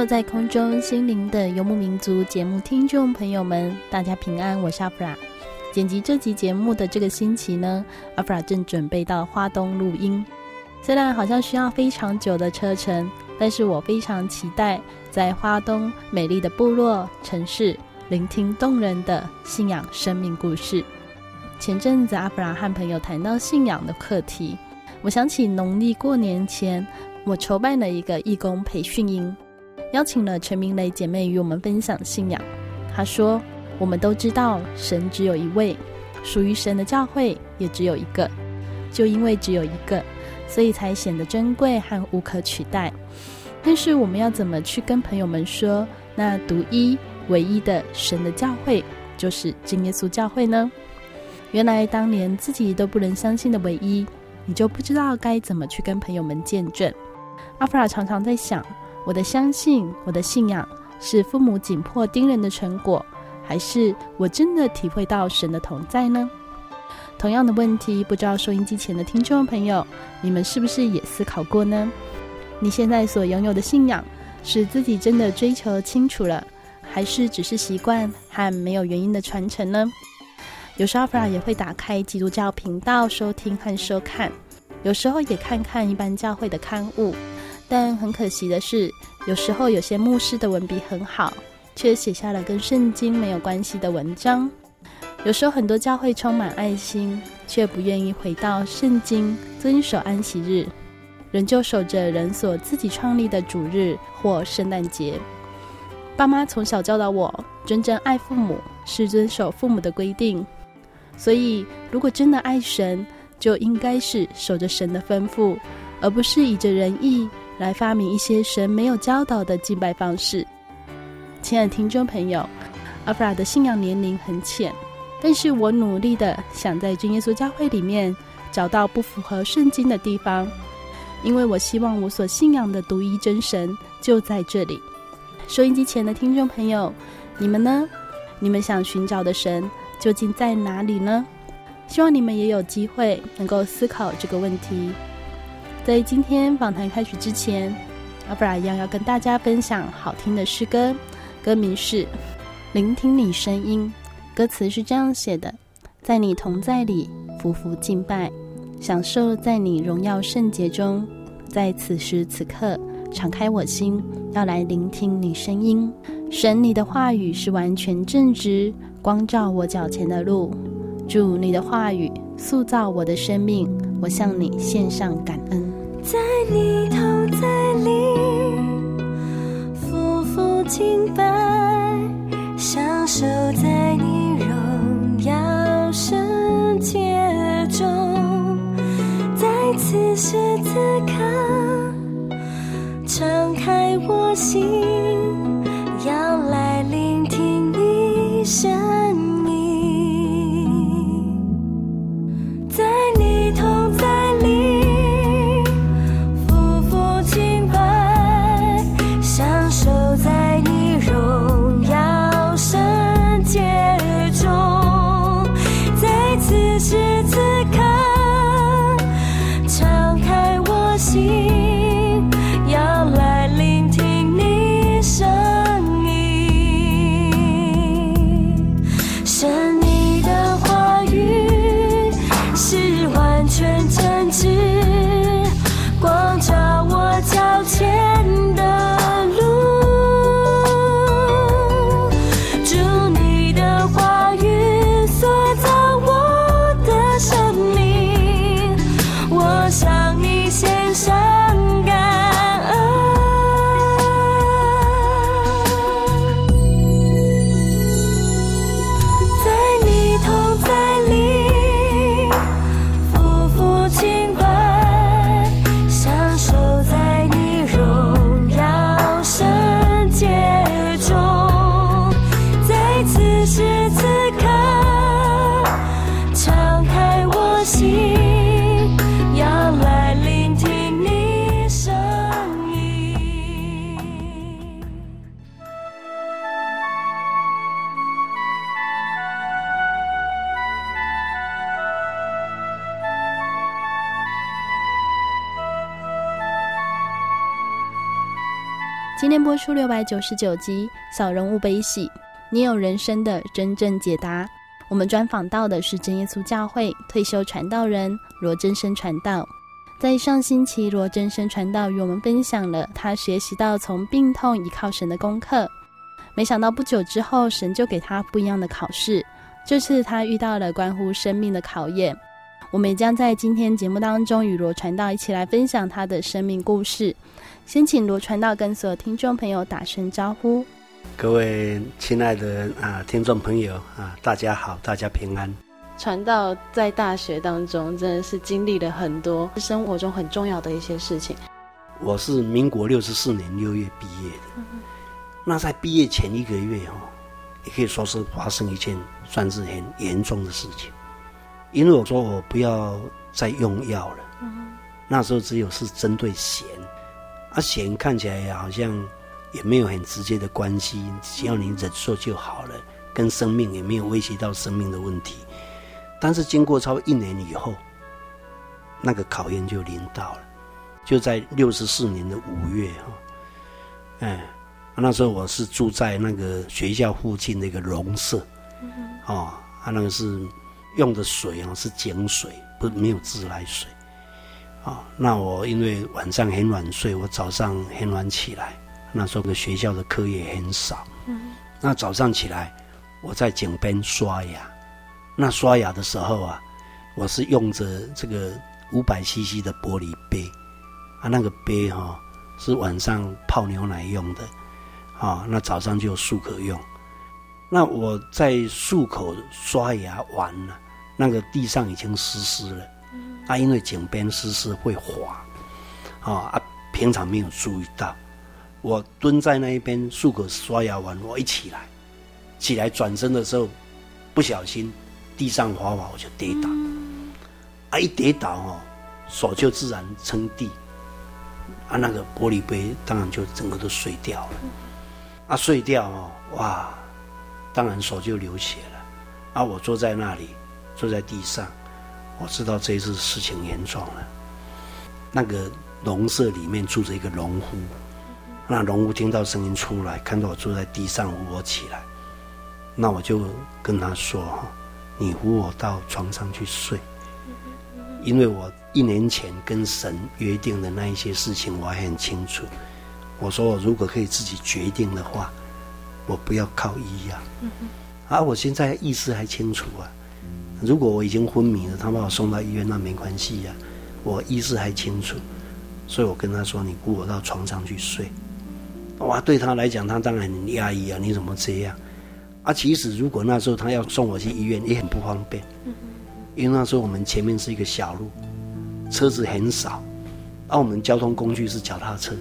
坐在空中，心灵的游牧民族节目听众朋友们，大家平安，我是阿弗拉。剪辑这集节目的这个星期呢，阿弗拉正准备到花东录音。虽然好像需要非常久的车程，但是我非常期待在花东美丽的部落城市，聆听动人的信仰生命故事。前阵子阿弗拉和朋友谈到信仰的课题，我想起农历过年前，我筹办了一个义工培训营。邀请了陈明雷姐妹与我们分享信仰。她说：“我们都知道神只有一位，属于神的教会也只有一个。就因为只有一个，所以才显得珍贵和无可取代。但是我们要怎么去跟朋友们说，那独一唯一的神的教会就是真耶稣教会呢？原来当年自己都不能相信的唯一，你就不知道该怎么去跟朋友们见证。”阿弗拉常常在想。我的相信，我的信仰是父母紧迫盯人的成果，还是我真的体会到神的同在呢？同样的问题，不知道收音机前的听众朋友，你们是不是也思考过呢？你现在所拥有的信仰，是自己真的追求清楚了，还是只是习惯和没有原因的传承呢？有时候阿弗拉也会打开基督教频道收听和收看，有时候也看看一般教会的刊物。但很可惜的是，有时候有些牧师的文笔很好，却写下了跟圣经没有关系的文章。有时候很多教会充满爱心，却不愿意回到圣经，遵守安息日，仍旧守着人所自己创立的主日或圣诞节。爸妈从小教导我，真正爱父母是遵守父母的规定。所以，如果真的爱神，就应该是守着神的吩咐，而不是以着人意。来发明一些神没有教导的敬拜方式。亲爱的听众朋友，阿弗拉的信仰年龄很浅，但是我努力的想在真耶稣教会里面找到不符合圣经的地方，因为我希望我所信仰的独一真神就在这里。收音机前的听众朋友，你们呢？你们想寻找的神究竟在哪里呢？希望你们也有机会能够思考这个问题。在今天访谈开始之前，阿布拉一样要跟大家分享好听的诗歌，歌名是《聆听你声音》，歌词是这样写的：在你同在里，匍匐敬拜，享受在你荣耀圣洁中，在此时此刻，敞开我心，要来聆听你声音。神，你的话语是完全正直，光照我脚前的路。主，你的话语塑造我的生命，我向你献上感恩。在你同在里，匍匐敬拜，享受在你荣耀圣洁中，在此时此刻，敞开我心，要来聆听你声。百九十九集《小人物悲喜》，你有人生的真正解答。我们专访到的是真耶稣教会退休传道人罗真生传道。在上星期，罗真生传道与我们分享了他学习到从病痛依靠神的功课。没想到不久之后，神就给他不一样的考试。这次他遇到了关乎生命的考验。我们将在今天节目当中与罗传道一起来分享他的生命故事。先请罗传道跟所有听众朋友打声招呼。各位亲爱的啊听众朋友啊，大家好，大家平安。传道在大学当中真的是经历了很多生活中很重要的一些事情。我是民国六十四年六月毕业的，嗯、那在毕业前一个月哦，也可以说是发生一件算是很严重的事情，因为我说我不要再用药了，嗯、那时候只有是针对痫。啊，痫看起来好像也没有很直接的关系，只要你忍受就好了，跟生命也没有威胁到生命的问题。但是经过超过一年以后，那个考验就临到了，就在六十四年的五月哈，哎，那时候我是住在那个学校附近的一个农舍，哦，啊，那个是用的水啊是井水，不没有自来水。啊、哦，那我因为晚上很晚睡，我早上很晚起来。那时候的学校的课也很少，嗯，那早上起来，我在井边刷牙。那刷牙的时候啊，我是用着这个五百 CC 的玻璃杯，啊，那个杯哈、哦、是晚上泡牛奶用的，啊、哦，那早上就有漱口用。那我在漱口刷牙完了，那个地上已经湿湿了。啊，因为井边湿湿会滑，啊啊，平常没有注意到。我蹲在那一边漱口刷牙完，我一起来，起来转身的时候，不小心地上滑滑，我就跌倒。啊，一跌倒哦，手就自然撑地，啊，那个玻璃杯当然就整个都碎掉了。啊，碎掉哦，哇，当然手就流血了。啊，我坐在那里，坐在地上。我知道这一次事情严重了。那个农舍里面住着一个农夫，那农夫听到声音出来，看到我坐在地上，扶我起来。那我就跟他说：“哈，你扶我到床上去睡，因为我一年前跟神约定的那一些事情我还很清楚。我说我如果可以自己决定的话，我不要靠医药。啊，我现在意识还清楚啊。”如果我已经昏迷了，他把我送到医院，那没关系呀，我意识还清楚，所以我跟他说：“你雇我到床上去睡。”哇，对他来讲，他当然很压抑啊！你怎么这样？啊，其实如果那时候他要送我去医院，也很不方便，因为那时候我们前面是一个小路，车子很少，而、我们交通工具是脚踏车，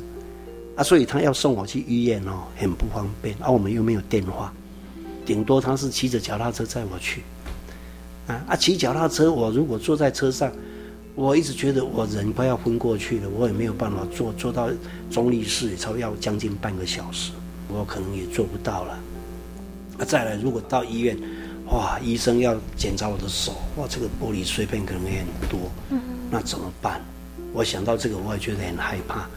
啊，所以他要送我去医院哦，很不方便。而、我们又没有电话，顶多他是骑着脚踏车载我去。啊，骑脚踏车，我如果坐在车上，我一直觉得我人快要昏过去了，我也没有办法坐，坐到中立市也超要将近半个小时，我可能也做不到了。啊，再来，如果到医院，哇，医生要检查我的手，哇，这个玻璃碎片可能也很多，那怎么办？我想到这个，我也觉得很害怕。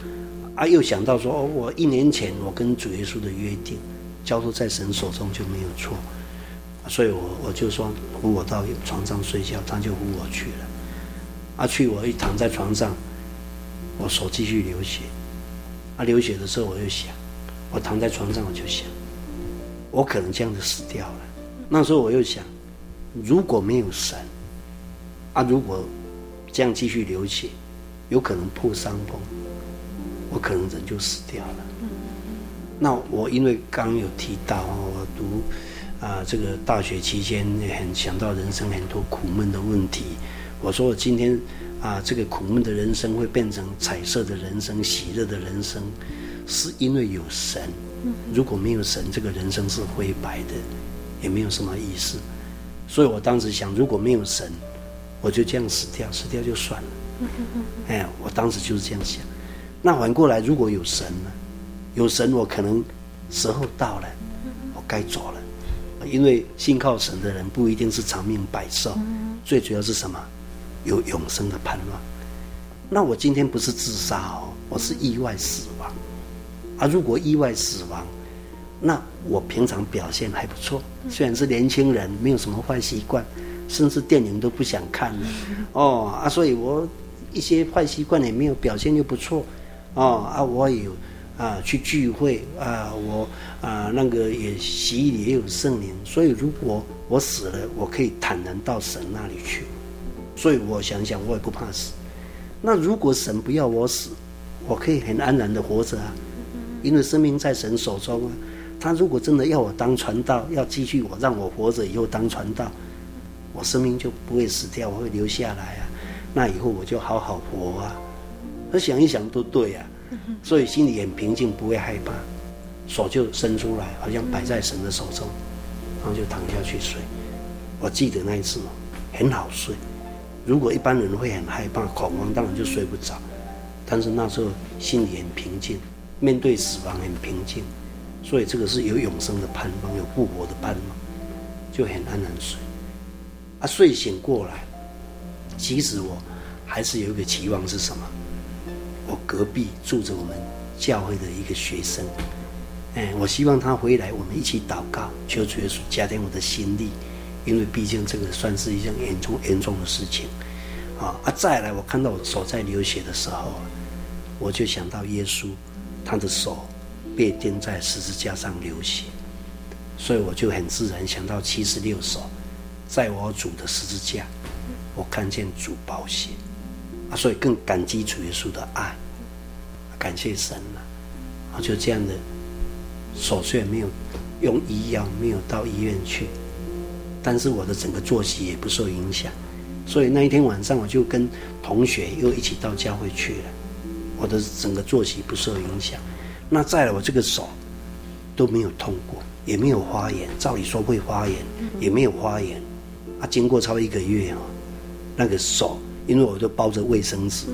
啊，又想到说，哦，我一年前我跟主耶稣的约定，交托在神手中就没有错。所以我我就说扶我到床上睡觉，他就扶我去了。啊，去我一躺在床上，我手继续流血。啊，流血的时候我就想，我躺在床上我就想，我可能这样子死掉了。那时候我又想，如果没有神，啊，如果这样继续流血，有可能破伤风，我可能人就死掉了。那我因为刚有提到我读。啊，这个大学期间也很想到人生很多苦闷的问题。我说我今天啊，这个苦闷的人生会变成彩色的人生、喜乐的人生，是因为有神。如果没有神，这个人生是灰白的，也没有什么意思。所以我当时想，如果没有神，我就这样死掉，死掉就算了。哎，我当时就是这样想。那反过来，如果有神呢？有神，我可能时候到了，我该走了。因为信靠神的人不一定是长命百寿，最主要是什么？有永生的盼望。那我今天不是自杀哦，我是意外死亡。啊，如果意外死亡，那我平常表现还不错，虽然是年轻人，没有什么坏习惯，甚至电影都不想看了，哦啊，所以我一些坏习惯也没有，表现又不错，哦啊，我有啊去聚会啊，我啊那个也洗礼也有圣灵，所以如果我死了，我可以坦然到神那里去，所以我想想，我也不怕死。那如果神不要我死，我可以很安然的活着啊，因为生命在神手中啊。他如果真的要我当传道，要继续我让我活着以后当传道，我生命就不会死掉，我会留下来啊。那以后我就好好活啊。我想一想都对啊，所以心里很平静，不会害怕，手就伸出来，好像摆在神的手中，然后就躺下去睡。我记得那一次很好睡。如果一般人会很害怕、恐慌，当然就睡不着。但是那时候心里很平静，面对死亡很平静，所以这个是有永生的盼望，有复活的盼望，就很安然睡。啊，睡醒过来，其实我还是有一个期望是什么？我隔壁住着我们教会的一个学生，哎，我希望他回来，我们一起祷告，求主耶稣加添我的心力。因为毕竟这个算是一件严重严重的事情，啊啊！再来，我看到我手在流血的时候，我就想到耶稣，他的手被钉在十字架上流血，所以我就很自然想到七十六首，在我主的十字架，我看见主宝血，所以更感激主耶稣的爱，感谢神了，啊，就这样的手虽然没有用医药，没有到医院去。但是我的整个作息也不受影响，所以那一天晚上我就跟同学又一起到教会去了。我的整个作息不受影响。那再来，我这个手都没有痛过，也没有发炎。照理说会发炎，也没有发炎。啊，经过超一个月哦，那个手，因为我就包着卫生纸，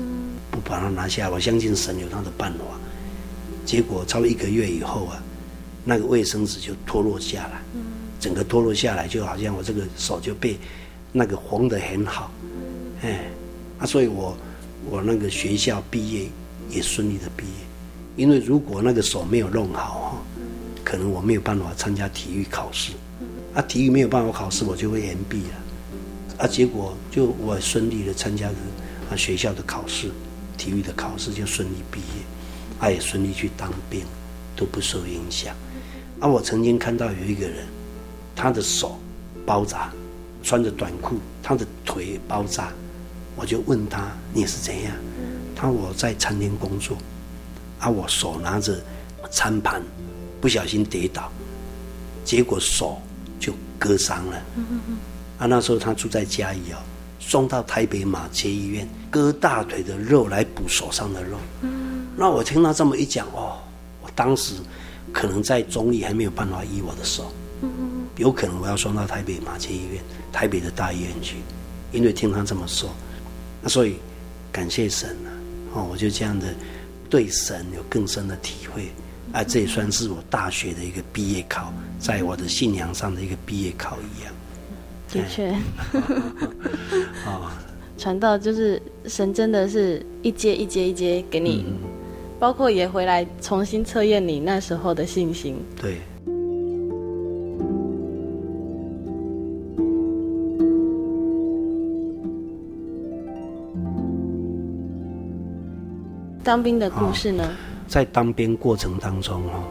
不把它拿下来。我相信神有他的办法。结果超一个月以后啊，那个卫生纸就脱落下来。整个脱落下来，就好像我这个手就被那个缝得很好，哎，啊，所以我我那个学校毕业也顺利的毕业，因为如果那个手没有弄好哈，可能我没有办法参加体育考试，啊，体育没有办法考试，我就会延毕了，啊，结果就我顺利的参加了啊学校的考试，体育的考试就顺利毕业，啊，也顺利去当兵，都不受影响，啊，我曾经看到有一个人。他的手包扎，穿着短裤，他的腿包扎，我就问他，你是怎样？他说我在餐厅工作，啊，我手拿着餐盘，不小心跌倒，结果手就割伤了。啊，那时候他住在嘉义哦，送到台北马偕医院割大腿的肉来补手上的肉。那我听他这么一讲哦，我当时可能在中医还没有办法医我的手。有可能我要送到台北马偕医院，台北的大医院去，因为听他这么说，那所以感谢神啊，哦，我就这样的对神有更深的体会，啊，这也算是我大学的一个毕业考，在我的信仰上的一个毕业考一样。的确，啊，传道就是神真的是一阶一阶一阶给你，嗯，包括也回来重新测验你那时候的信心。对。当兵的故事呢？哦、在当兵过程当中，哈，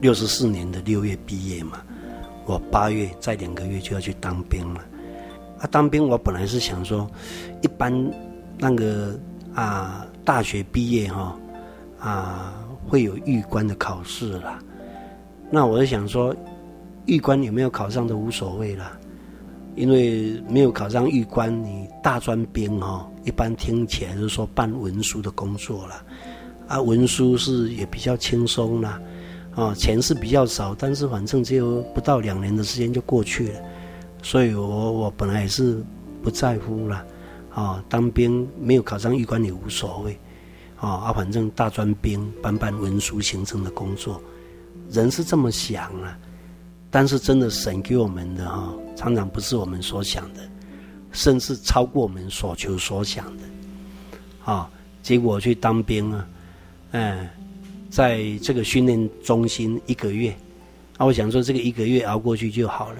六十四年的六月毕业嘛，我八月再两个月就要去当兵了。啊，当兵我本来是想说，一般那个啊大学毕业哈啊会有预官的考试啦。那我就想说，预官有没有考上都无所谓啦，因为没有考上预官，你大专兵哈。一般听起来就是说办文书的工作了，啊，文书是也比较轻松啦，啊钱是比较少，但是反正只有不到两年的时间就过去了，所以我我本来也是不在乎啦，啊，当兵没有考上预官也无所谓，啊，啊，反正大专兵办办文书行政的工作，人是这么想啊，但是真的神给我们的哈，常常不是我们所想的。甚至超过我们所求所想的，啊！结果去当兵啊，哎，在这个训练中心一个月，啊，我想说这个一个月熬过去就好了，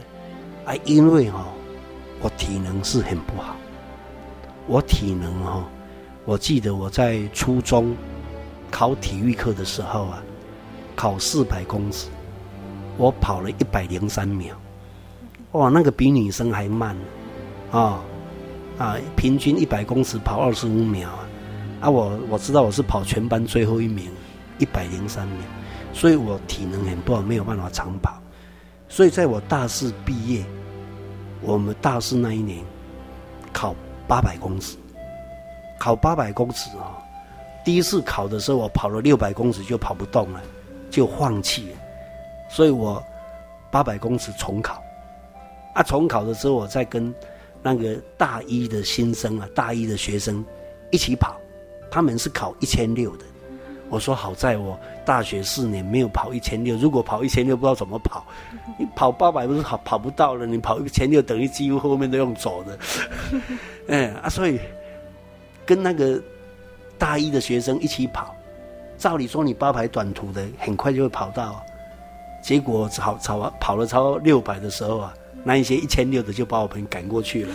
啊，因为哈、哦，我体能是很不好，我体能哈、哦，我记得我在初中考体育课的时候啊，考四百公尺，我跑了一百零三秒，哇，那个比女生还慢，啊、啊，平均一百公尺跑二十五秒啊！啊，我我知道我是跑全班最后一名，一百零三秒，所以我体能很不好，没有办法长跑。所以在我大四毕业，我们大四那一年考八百公尺，考八百公尺啊！第一次考的时候，我跑了六百公尺就跑不动了，就放弃了。所以我八百公尺重考，啊，重考的时候我再跟。那个大一的新生啊，大一的学生一起跑，他们是考一千六的。我说好在我大学四年没有跑一千六，如果跑一千六不知道怎么跑。你跑八百不是跑跑不到了，你跑一千六等于几乎后面都用走的。嗯 啊，所以跟那个大一的学生一起跑，照理说你八百短途的很快就会跑到，结果跑跑跑了超六百的时候啊。那一些一千六的就把我们赶过去了，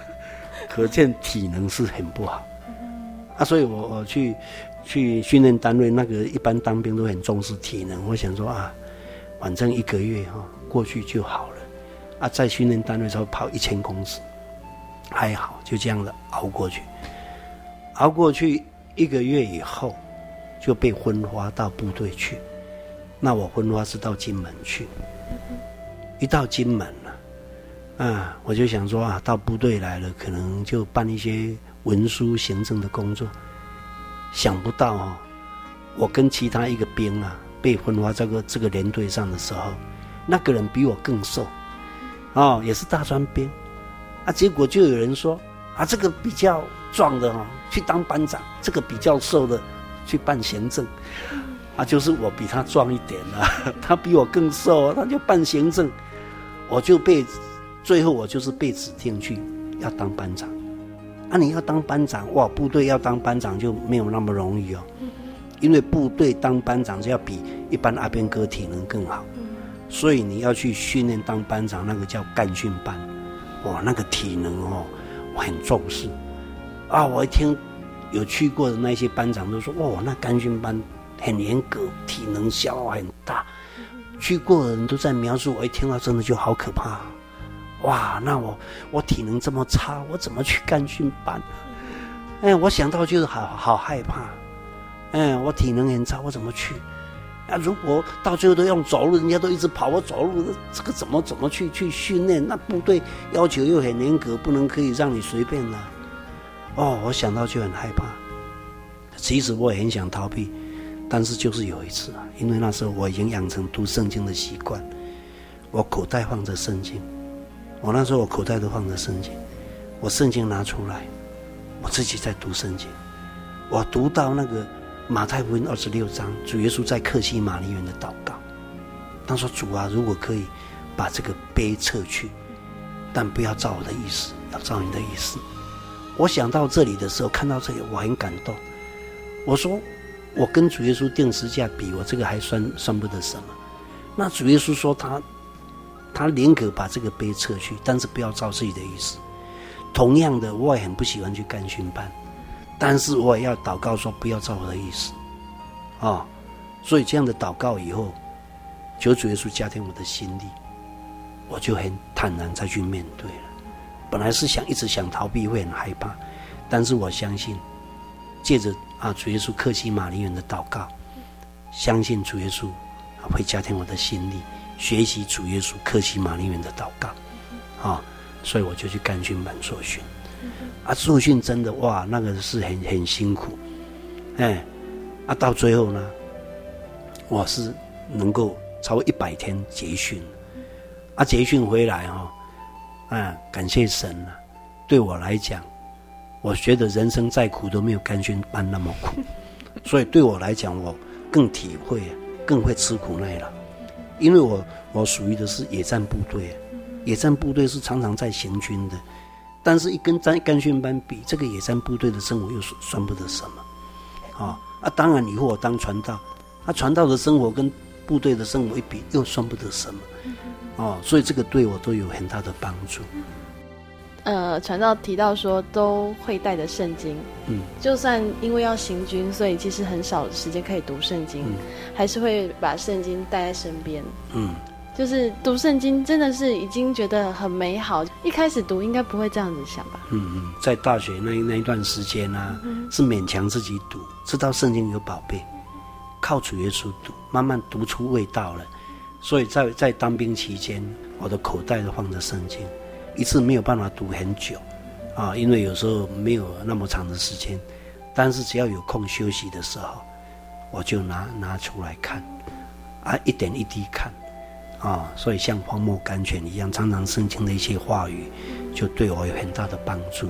可见体能是很不好啊。所以我我去去训练单位，那个一般当兵都很重视体能。我想说啊，反正一个月哈过去就好了啊。在训练单位时候跑一千公尺，还好，就这样的熬过去。熬过去一个月以后，就被分发到部队去。那我分发是到金门去，一到金门了。啊，我就想说啊，到部队来了，可能就办一些文书行政的工作。想不到哦，我跟其他一个兵啊，被分发这个这个连队上的时候，那个人比我更瘦，哦，也是大专兵，啊，结果就有人说啊，这个比较壮的哦，去当班长，这个比较瘦的去办行政，啊，就是我比他壮一点啊，他比我更瘦，他就办行政，我就被。最后我就是被指定去要当班长，啊，你要当班长哇，部队要当班长就没有那么容易哦，因为部队当班长就要比一般阿兵哥体能更好，所以你要去训练当班长，那个叫干训班，哇，那个体能哦，我很重视，啊，我一听有去过的那些班长都说，哇，那干训班很严格，体能消耗很大，去过的人都在描述，我一听到真的就好可怕。哇，那我我体能这么差，我怎么去干训班？哎，我想到就是好好害怕。哎，我体能很差，我怎么去？啊，如果到最后都用走路，人家都一直跑，我走路，这个怎么怎么去去训练？那部队要求又很严格，不能可以让你随便了。哦，我想到就很害怕。其实我也很想逃避，但是就是有一次啊，因为那时候我已经养成读圣经的习惯，我口袋放着圣经。我那时候我口袋都放着圣经，我圣经拿出来，我自己在读圣经。我读到那个马太福音二十六章，主耶稣在客西马尼园的祷告，他说：“主啊，如果可以把这个杯撤去，但不要照我的意思，要照你的意思。”我想到这里的时候，看到这里我很感动。我说：“我跟主耶稣定十字架比，我这个还算算不得什么。”那主耶稣说他。他宁可把这个杯撤去，但是不要照自己的意思。同样的，我也很不喜欢去干训班，但是我也要祷告说不要照我的意思，啊、哦，所以这样的祷告以后，求主耶稣加添我的心力，我就很坦然再去面对了。本来是想一直想逃避，会很害怕，但是我相信，借着啊主耶稣克西马尼园的祷告，相信主耶稣会加添我的心力。学习主耶稣克西马尼园的祷告，啊，所以我就去干训班受训，啊，受训真的哇，那个是很很辛苦，哎，啊，到最后呢，我是能够超过一百天结训，啊，结训回来哈，啊，感谢神啊，对我来讲，我觉得人生再苦都没有干训班那么苦，所以对我来讲，我更体会，更会吃苦耐劳。因为我我属于的是野战部队，野战部队是常常在行军的，但是一跟战干训班比，这个野战部队的生活又算不得什么，啊啊！当然以后我当传道，啊传道的生活跟部队的生活一比，又算不得什么。哦，所以这个对我都有很大的帮助。呃，传道提到说都会带着圣经，嗯，就算因为要行军，所以其实很少时间可以读圣经，嗯，还是会把圣经带在身边，嗯，就是读圣经真的是已经觉得很美好。一开始读应该不会这样子想吧？嗯嗯，在大学那那一段时间呢，啊，嗯，是勉强自己读，知道圣经有宝贝，靠主耶稣读，慢慢读出味道了。所以在在当兵期间，我的口袋都放着圣经。一次没有办法读很久，啊，因为有时候没有那么长的时间，但是只要有空休息的时候，我就拿拿出来看，啊，一点一滴看，啊，所以像荒漠甘泉一样，常常圣经的一些话语，就对我有很大的帮助。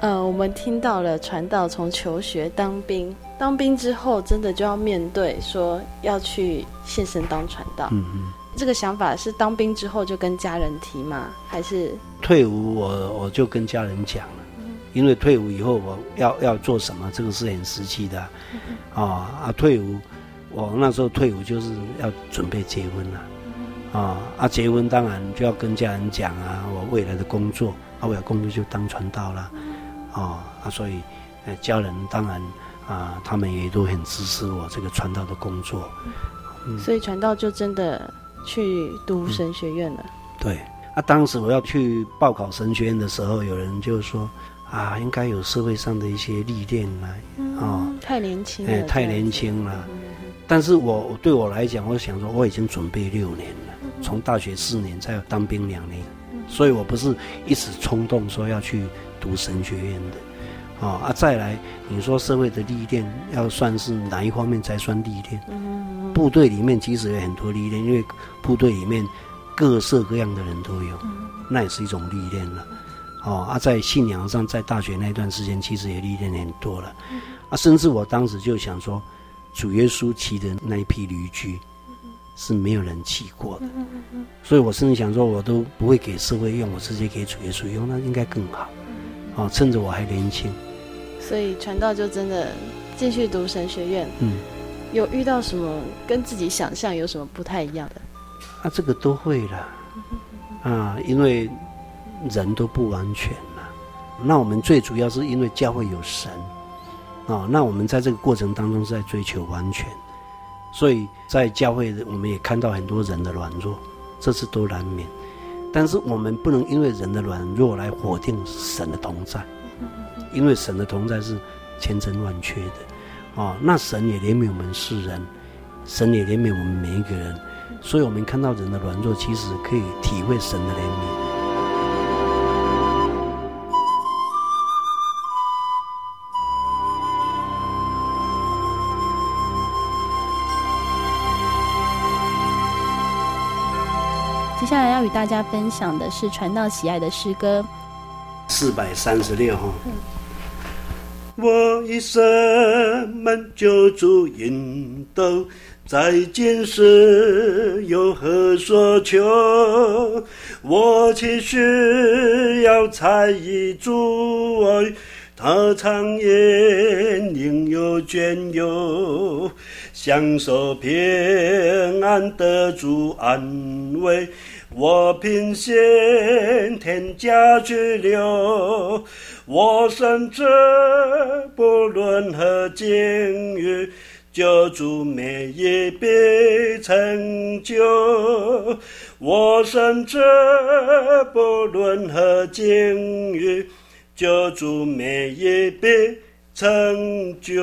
呃，我们听到了传道从求学、当兵，当兵之后，真的就要面对说要去现身当传道。嗯嗯。这个想法是当兵之后就跟家人提吗？还是退伍我我就跟家人讲了，嗯、因为退伍以后我要要做什么，这个是很实际的啊、嗯哦、啊！退伍，我那时候退伍就是要准备结婚了、嗯、啊啊！结婚当然就要跟家人讲啊，我未来的工作啊，我有工作就当传道了、嗯、啊啊！所以呃，家人当然啊，他们也都很支持我这个传道的工作。嗯、所以传道就真的。去读神学院了。嗯、对，啊，当时我要去报考神学院的时候，有人就说啊，应该有社会上的一些历练来，啊、嗯哦，太年轻了，哎，太年轻了。嗯、但是我对我来讲，我想说，我已经准备六年了，嗯、从大学四年再当兵两年，嗯、所以我不是一时冲动说要去读神学院的。哦啊，再来，你说社会的历练要算是哪一方面才算历练？嗯，部队里面其实有很多历练，因为部队里面各色各样的人都有，那也是一种历练了。哦啊，在信仰上，在大学那段时间，其实也历练很多了。啊，甚至我当时就想说，主耶稣骑的那一批驴驹是没有人骑过的，所以我甚至想说，我都不会给社会用，我直接给主耶稣用，那应该更好。哦，趁着我还年轻。所以传道就真的继续读神学院。嗯，有遇到什么跟自己想象有什么不太一样的？啊，这个都会了。啊，因为人都不完全了。那我们最主要是因为教会有神。啊，那我们在这个过程当中是在追求完全。所以在教会，我们也看到很多人的软弱，这是都难免。但是我们不能因为人的软弱来否定神的同在。因为神的同在是千真万确的，哦，那神也怜悯我们世人，神也怜悯我们每一个人，所以我们看到人的软弱，其实可以体会神的怜悯。接下来要与大家分享的是传道喜爱的诗歌，四百三十六号。我以生命救助引导，再见时有何所求？我其需要猜疑诸爱，他常言宁有眷佑，享受平安得主安慰。我凭信天家居留，我甚至不论何境遇，救主每一笔成就。我甚至不论何境遇，救主美意必成就。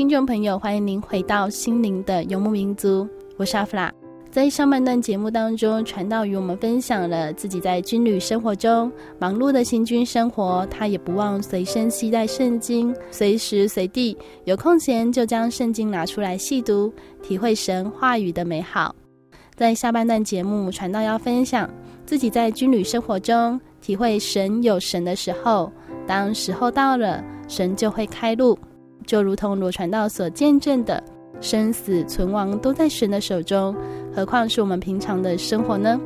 听众朋友，欢迎您回到心灵的游牧民族，我是阿弗拉。在上半段节目当中，传道与我们分享了自己在军旅生活中忙碌的行军生活，他也不忘随身携带圣经，随时随地有空闲就将圣经拿出来细读，体会神话语的美好。在下半段节目，传道要分享自己在军旅生活中体会神有神的时候，当时候到了，神就会开路。就如同罗传道所见证的，生死存亡都在神的手中，何况是我们平常的生活呢？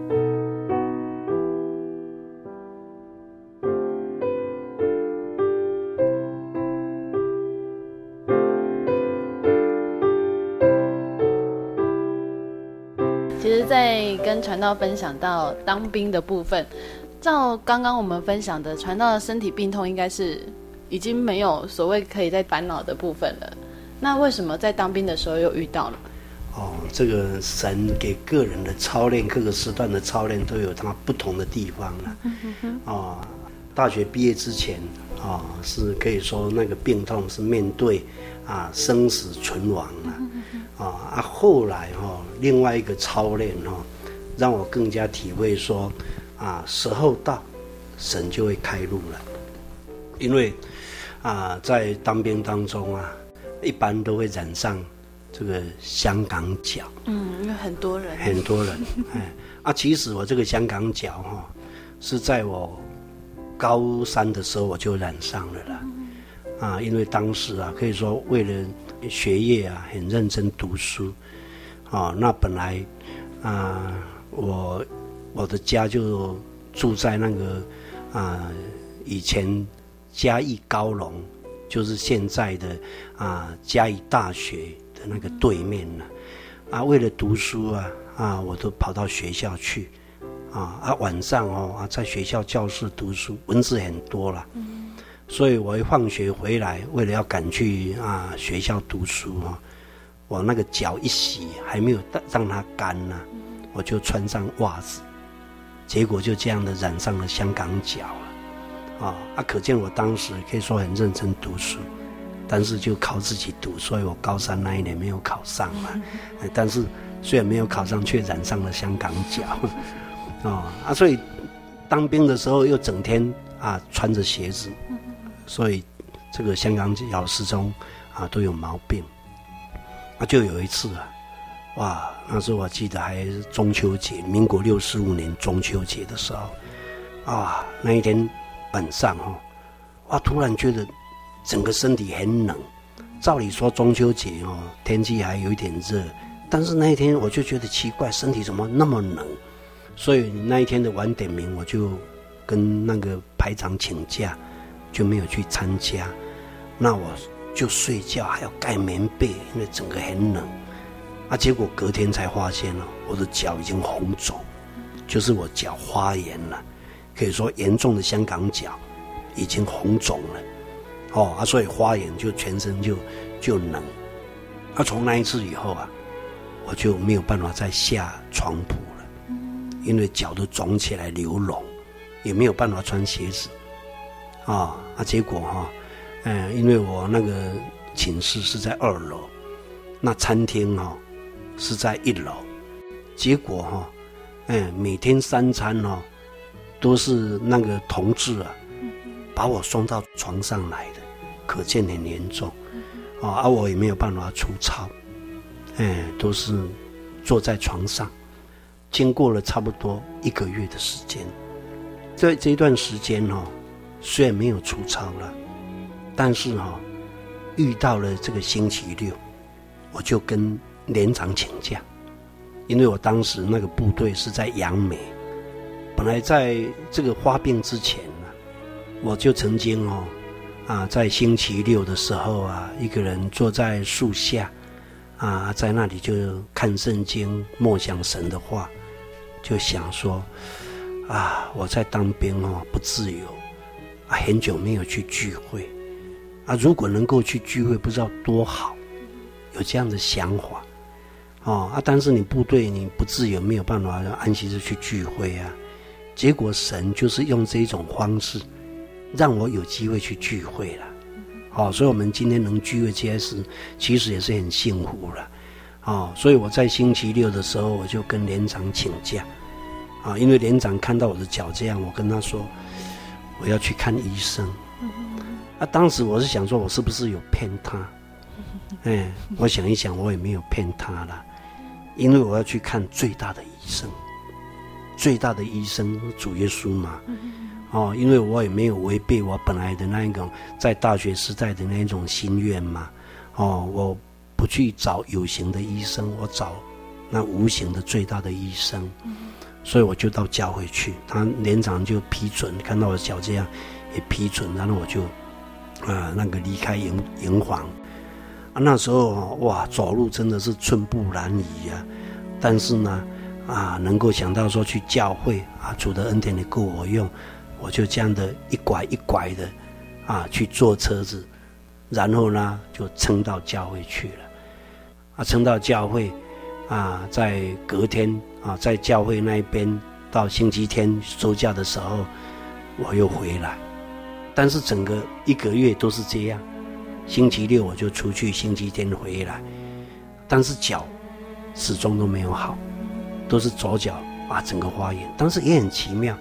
其实，在跟传道分享到当兵的部分，照刚刚我们分享的，传道的身体病痛应该是。已经没有所谓可以再烦恼的部分了。那为什么在当兵的时候又遇到了？哦，这个神给个人的操练，各个时段的操练都有它不同的地方了。嗯哼哼。哦，大学毕业之前，啊、哦，是可以说那个病痛是面对啊生死存亡了。嗯哼哼。啊，后来哈、哦，另外一个操练哈、哦，让我更加体会说，啊，时候到，神就会开路了，因为。啊，在当兵当中啊，一般都会染上这个香港脚。嗯，因为很多人。很多人，哎，啊，其实我这个香港脚哈，是在我高三的时候我就染上了啦。啊，因为当时啊，可以说为了学业啊，很认真读书啊。那本来啊，我我的家就住在那个啊，以前嘉义高农，就是现在的啊嘉义大学的那个对面呢。啊，为了读书啊，啊，我都跑到学校去。啊啊，晚上哦啊，在学校教室读书，蚊子很多了，嗯、所以我一放学回来，为了要赶去啊学校读书啊，我那个脚一洗，还没有让它干呢，我就穿上袜子，结果就这样的染上了香港脚，啊啊，可见我当时可以说很认真读书，但是就靠自己读，所以我高三那一年没有考上嘛，嗯、但是虽然没有考上，却染上了香港脚。哦啊，所以当兵的时候又整天啊穿着鞋子，所以这个香港脚始终啊都有毛病。啊，就有一次啊，哇，那时候我记得还是中秋节，民国六十五年中秋节的时候，啊，那一天晚上哈，哇，突然觉得整个身体很冷。照理说中秋节哦，天气还有一点热，但是那一天我就觉得奇怪，身体怎么那么冷？所以那一天的晚点名，我就跟那个排长请假，就没有去参加。那我就睡觉，还要盖棉被，因为整个很冷。啊，结果隔天才发现了，我的脚已经红肿，就是我脚发炎了，可以说严重的香港脚，已经红肿了。哦，啊，所以发炎就全身就就冷。啊，从那一次以后啊，我就没有办法再下床铺了。因为脚都肿起来流脓，也没有办法穿鞋子，啊啊！结果哈，嗯，因为我那个寝室是在二楼，那餐厅哈是在一楼，结果哈，嗯，每天三餐哦都是那个同志啊把我送到床上来的，可见很严重，啊，而我也没有办法出操，哎，都是坐在床上。经过了差不多一个月的时间，在这一段时间哦，虽然没有出操了，但是哈，遇到了这个星期六，我就跟连长请假，因为我当时那个部队是在杨梅，本来在这个发病之前呢，我就曾经哦，啊，在星期六的时候啊，一个人坐在树下，啊，在那里就看圣经，默想神的话。就想说，啊，我在当兵哦，不自由，啊，很久没有去聚会，啊，如果能够去聚会，不知道多好，有这样的想法，哦，啊，但是你部队你不自由，没有办法安息日去聚会啊，结果神就是用这种方式，让我有机会去聚会了，哦，所以我们今天能聚会这些事，其实也是很幸福了。啊、哦，所以我在星期六的时候，我就跟连长请假，啊，因为连长看到我的脚这样，我跟他说我要去看医生。啊，当时我是想说，我是不是有骗他？哎，我想一想，我也没有骗他了，因为我要去看最大的医生，最大的医生主耶稣嘛。哦，因为我也没有违背我本来的那一种在大学时代的那一种心愿嘛。哦，我。不去找有形的医生，我找那无形的最大的医生，嗯、所以我就到教会去，他连长就批准，看到我脚这样也批准，然后我就啊那个离开营营房啊，那时候哇走路真的是寸步难移啊，但是呢啊能够想到说去教会啊主的恩典你够我用，我就这样的一拐一拐的啊去坐车子。然后呢，就撑到教会去了，啊，撑到教会，啊，在隔天啊，在教会那一边，到星期天收假的时候，我又回来，但是整个一个月都是这样，星期六我就出去，星期天回来，但是脚始终都没有好，都是左脚啊，整个花园，但是也很奇妙，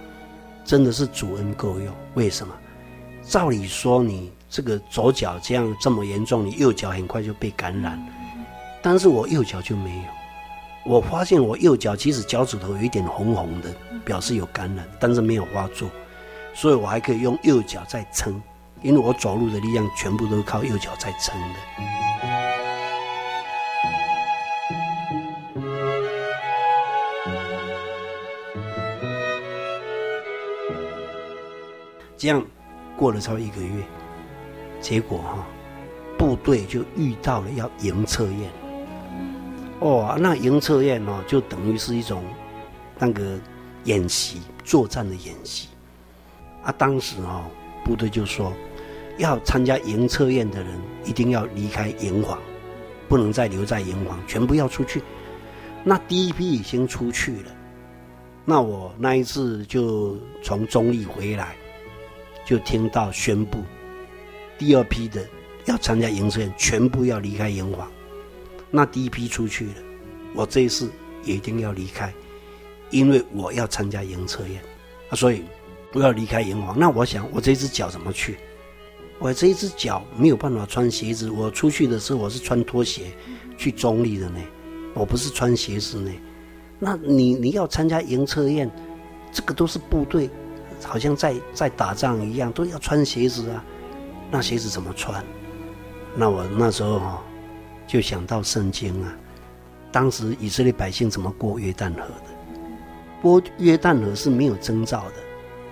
真的是主恩够用，为什么？照理说你。这个左脚这样这么严重，你右脚很快就被感染，但是我右脚就没有。我发现我右脚其实脚趾头有一点红红的，表示有感染，但是没有发作，所以我还可以用右脚再撑，因为我走路的力量全部都靠右脚在撑的。这样过了超一个月，结果哈，部队就遇到了要迎测验。哦，那迎测验哦，就等于是一种那个演习，作战的演习。啊，当时哈，部队就说，要参加迎测验的人一定要离开营房，不能再留在营房，全部要出去。那第一批已经出去了，那我那一次就从中立回来。就听到宣布，第二批的要参加营测验，全部要离开营房。那第一批出去了，我这一次也一定要离开，因为我要参加营测验啊，所以不要离开营房。那我想，我这只脚怎么去？我这一只脚没有办法穿鞋子。我出去的时候，我是穿拖鞋去中立的呢，我不是穿鞋子呢。那你你要参加营测验，这个都是部队。好像在在打仗一样，都要穿鞋子啊。那鞋子怎么穿？那我那时候哈，就想到圣经啊。当时以色列百姓怎么过约旦河的？过约旦河是没有征兆的，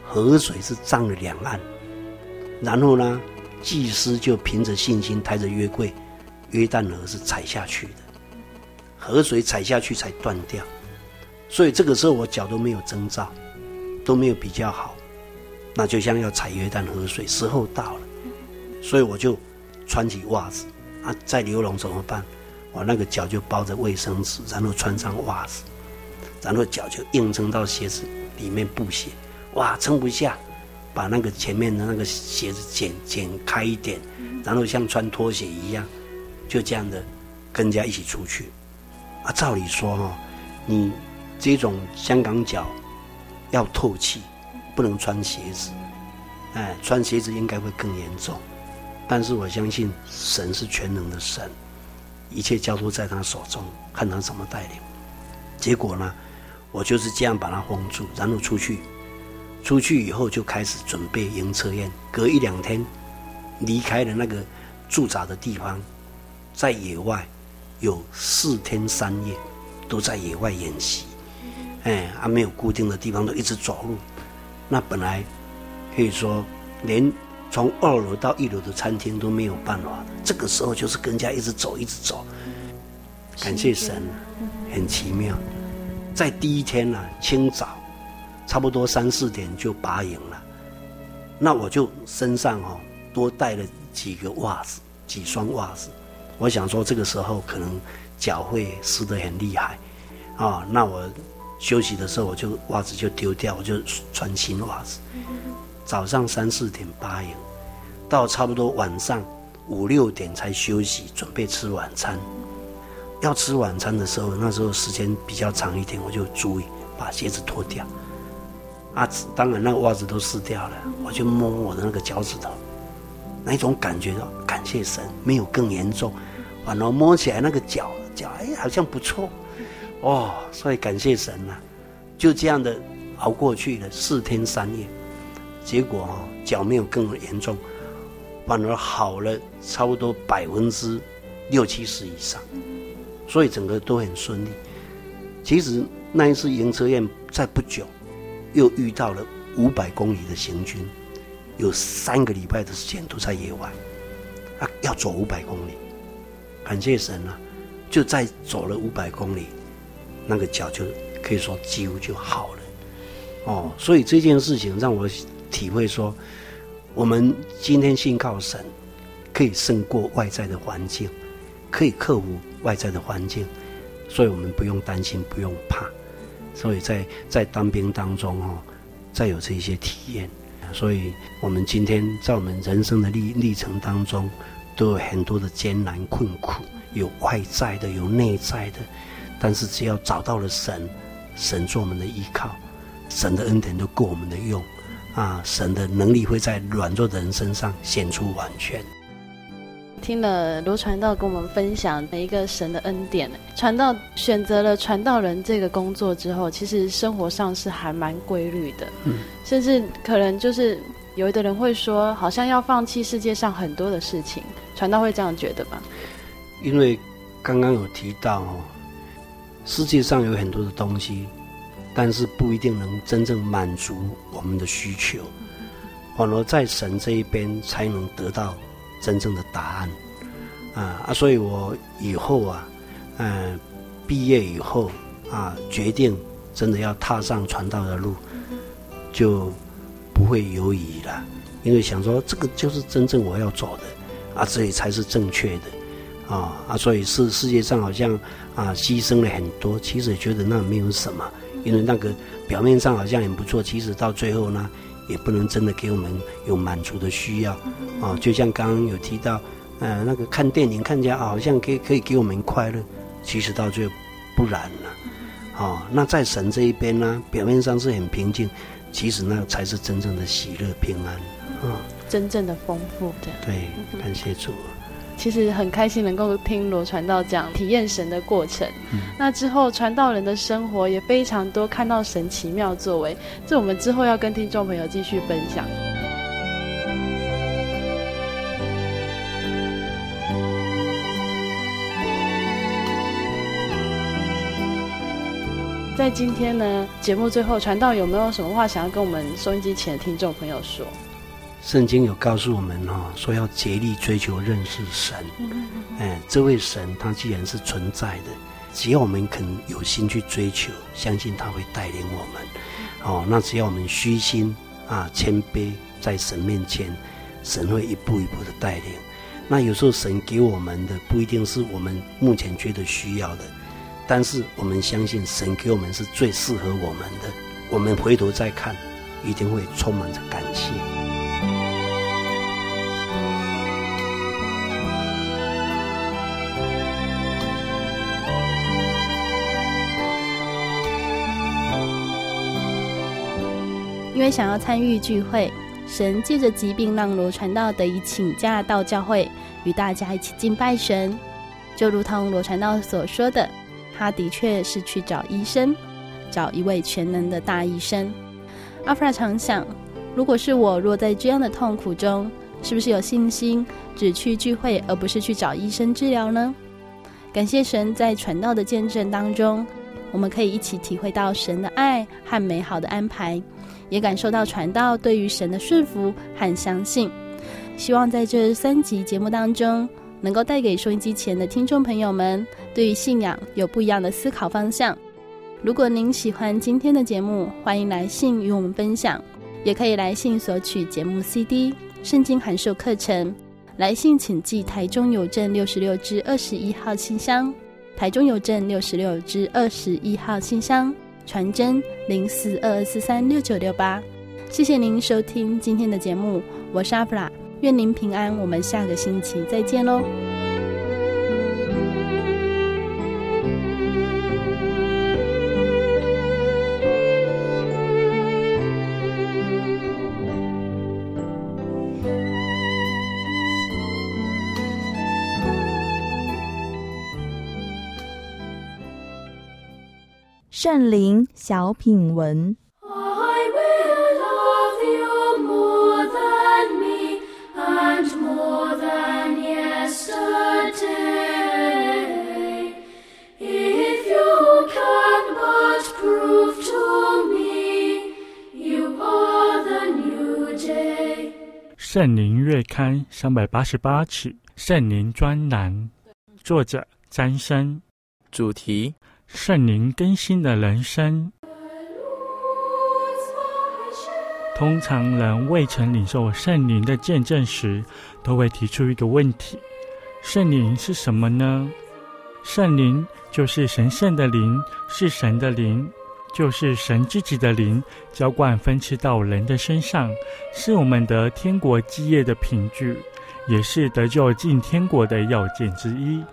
河水是涨了两岸。然后呢，祭司就凭着信心抬着约柜，约旦河是踩下去的，河水踩下去才断掉。所以这个时候我脚都没有征兆，都没有比较好。那就像要踩约旦河水，时候到了，所以我就穿起袜子啊，在流笼怎么办？我那个脚就包着卫生纸，然后穿上袜子，然后脚就硬撑到鞋子里面布鞋，哇，撑不下，把那个前面的那个鞋子剪剪开一点，然后像穿拖鞋一样，就这样的跟人家一起出去。啊，照理说哈，你这种香港脚要透气。不能穿鞋子，哎，穿鞋子应该会更严重。但是我相信神是全能的神，一切交托在他手中，看他怎么带领。结果呢，我就是这样把他封住，然后出去。出去以后就开始准备迎车宴。隔一两天，离开了那个驻扎的地方，在野外有四天三夜都在野外演习。哎，还、啊、没有固定的地方，都一直走路。那本来可以说，连从二楼到一楼的餐厅都没有办法。这个时候就是跟人家一直走，一直走。感谢神，很奇妙。在第一天呢、啊，清早，差不多三四点就拔营了。那我就身上哦多带了几个袜子，几双袜子。我想说这个时候可能脚会湿得很厉害啊，那我。休息的时候，我就袜子就丢掉，我就穿新袜子。早上三四点八营，到差不多晚上五六点才休息，准备吃晚餐。要吃晚餐的时候，那时候时间比较长一点，我就注意把鞋子脱掉。啊，当然那个袜子都湿掉了，我就摸我的那个脚趾头，那一种感觉，感谢神没有更严重，反而摸起来那个脚脚哎好像不错。哦，所以感谢神呐、就这样的熬过去了四天三夜，结果哈、哦、脚没有更严重，反而好了差不多百分之六七十以上，所以整个都很顺利。其实那一次营车宴在不久，又遇到了五百公里的行军，有三个礼拜的时间都在野外，啊，要走五百公里，感谢神啊，就再走了五百公里。那个脚就可以说几乎就好了，哦，所以这件事情让我体会说，我们今天信靠神，可以胜过外在的环境，可以克服外在的环境，所以我们不用担心，不用怕。所以在在当兵当中哦，再有这些体验，所以我们今天在我们人生的历历程当中，都有很多的艰难困苦，有外在的，有内在的。但是只要找到了神，神做我们的依靠，神的恩典都够我们的用，啊，神的能力会在软弱的人身上显出完全。听了罗传道跟我们分享每一个神的恩典，传道选择了传道人这个工作之后，其实生活上是还蛮规律的，嗯，甚至可能就是有的人会说，好像要放弃世界上很多的事情，传道会这样觉得吗？因为刚刚有提到哦，世界上有很多的东西，但是不一定能真正满足我们的需求，反而在神这一边才能得到真正的答案。啊啊，所以我以后啊，嗯，毕业以后啊，决定真的要踏上传道的路，就。不会犹豫了，因为想说这个就是真正我要走的，啊，这里才是正确的，啊啊，所以是世界上好像啊牺牲了很多，其实觉得那没有什么，因为那个表面上好像很不错，其实到最后呢，也不能真的给我们有满足的需要，啊，就像刚刚有提到，呃，那个看电影看起来好像可以可以给我们快乐，其实到最后不然了，啊，那在神这一边呢，表面上是很平静。其实那才是真正的喜乐平安，嗯，真正的丰富的。对，感谢主。其实很开心能够听罗传道讲体验神的过程。嗯，那之后传道人的生活也非常多，看到神奇妙作为，这我们之后要跟听众朋友继续分享。在今天呢，节目最后，传道有没有什么话想要跟我们收音机前的听众朋友说？圣经有告诉我们哈、哦，说要竭力追求认识神。嗯，哎，这位神他既然是存在的，只要我们肯有心去追求，相信他会带领我们。哦，那只要我们虚心啊，谦卑在神面前，神会一步一步的带领。那有时候神给我们的不一定是我们目前觉得需要的。但是我们相信神给我们是最适合我们的，我们回头再看，一定会充满着感谢。因为想要参与聚会，神借着疾病让罗传道得以请假到教会，与大家一起敬拜神，就如同罗传道所说的。他的确是去找医生，找一位全能的大医生。阿弗拉常想，如果是我若在这样的痛苦中，是不是有信心只去聚会，而不是去找医生治疗呢？感谢神在传道的见证当中，我们可以一起体会到神的爱和美好的安排，也感受到传道对于神的顺服和相信。希望在这三集节目当中，能够带给收音机前的听众朋友们，对于信仰有不一样的思考方向。如果您喜欢今天的节目，欢迎来信与我们分享，也可以来信索取节目 CD、圣经函授课程。来信请寄台中邮政六十六支二十一号信箱，台中邮政六十六支二十一号信箱，传真零四二二四三六九六八。谢谢您收听今天的节目，我是阿布拉。愿您平安，我们下个星期再见喽。圣灵小品文。圣灵月刊三百八十八期圣灵专栏，作者张生，主题圣灵更新的人生。通常人未曾领受圣灵的见证时，都会提出一个问题：圣灵是什么呢？圣灵就是神圣的灵，是神的灵。就是神自己的灵浇灌分赐到人的身上，是我们得天国基业的凭据，也是得救进天国的要件之一。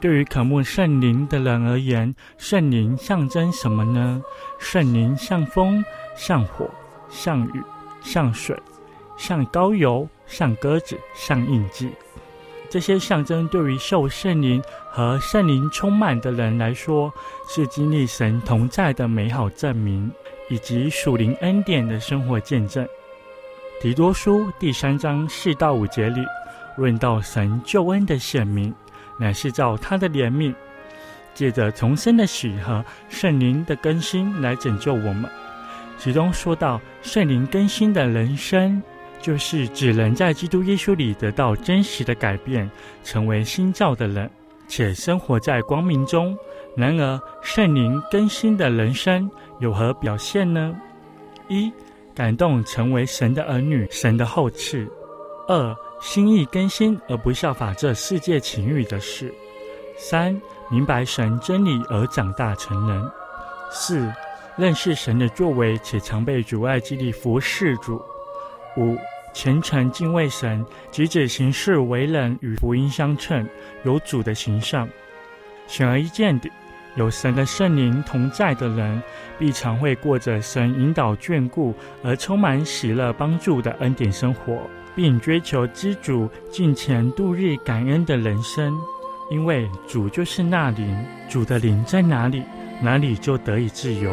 对于渴慕圣灵的人而言，圣灵象征什么呢？圣灵像风，像火，像雨，像水，像高油，像鸽子，像印记。这些象征对于受圣灵和圣灵充满的人来说，是经历神同在的美好证明，以及属灵恩典的生活见证。提多书第三章四到五节里，论到神救恩的显明，乃是照他的怜悯，借着重生的喜和圣灵的更新来拯救我们。其中说到圣灵更新的人生，就是指人在基督耶稣里得到真实的改变，成为新造的人，且生活在光明中。然而，圣灵更新的人生有何表现呢？一感动成为神的儿女，神的后嗣；二、心意更新而不效法这世界情欲的事；三、明白神真理而长大成人；四、认识神的作为且常被主爱激励服侍主；五、虔诚敬畏神，举止行事为人与福音相称，有主的形象。显而易见的。有神的圣灵同在的人，必常会过着神引导眷顾而充满喜乐帮助的恩典生活，并追求知主、敬虔度日、感恩的人生。因为主就是那灵，主的灵在哪里，哪里就得以自由。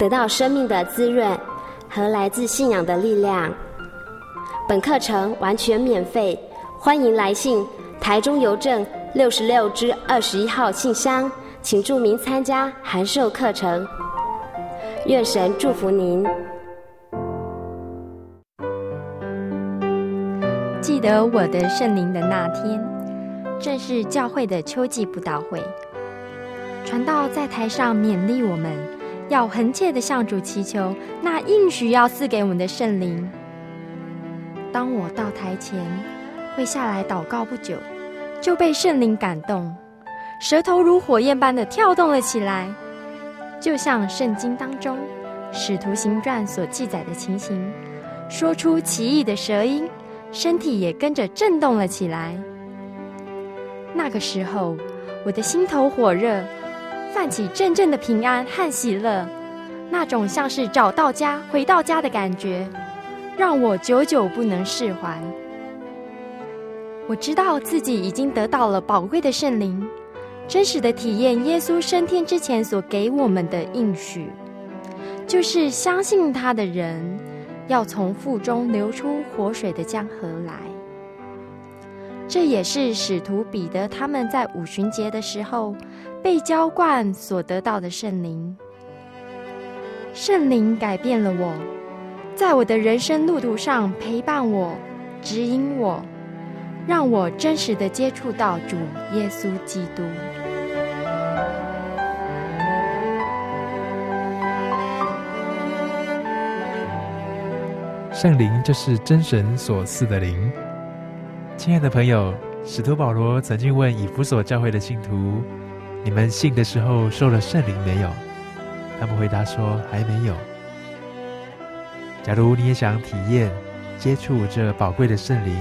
得到生命的滋润和来自信仰的力量。本课程完全免费，欢迎来信台中邮政六十六支二十一号信箱，请注明参加函授课程。愿神祝福您。记得我的圣灵的那天，正是教会的秋季布道会，传道在台上勉励我们。要恳切的向主祈求那应许要赐给我们的圣灵。当我到台前跪下来祷告不久，就被圣灵感动，舌头如火焰般的跳动了起来，就像圣经当中《使徒行传》所记载的情形，说出奇异的舌音，身体也跟着震动了起来。那个时候，我的心头火热。泛起阵阵的平安和喜乐，那种像是找到家、回到家的感觉，让我久久不能释怀。我知道自己已经得到了宝贵的圣灵，真实的体验耶稣升天之前所给我们的应许，就是相信他的人要从腹中流出活水的江河来。这也是使徒彼得他们在五旬节的时候。被浇灌所得到的圣灵，圣灵改变了我，在我的人生路途上陪伴我、指引我，让我真实的接触到主耶稣基督。圣灵就是真神所赐的灵。亲爱的朋友，使徒保罗曾经问以弗所教会的信徒。你们信的时候受了圣灵没有？他们回答说还没有。假如你也想体验、接触这宝贵的圣灵，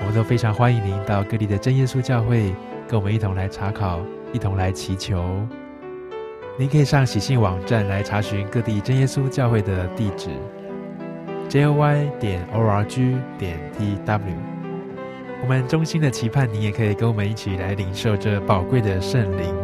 我们都非常欢迎您到各地的真耶稣教会，跟我们一同来查考，一同来祈求。您可以上喜信网站来查询各地真耶稣教会的地址：jy 点 org 点 tw。我们衷心的期盼，你也可以跟我们一起来领受这宝贵的圣灵。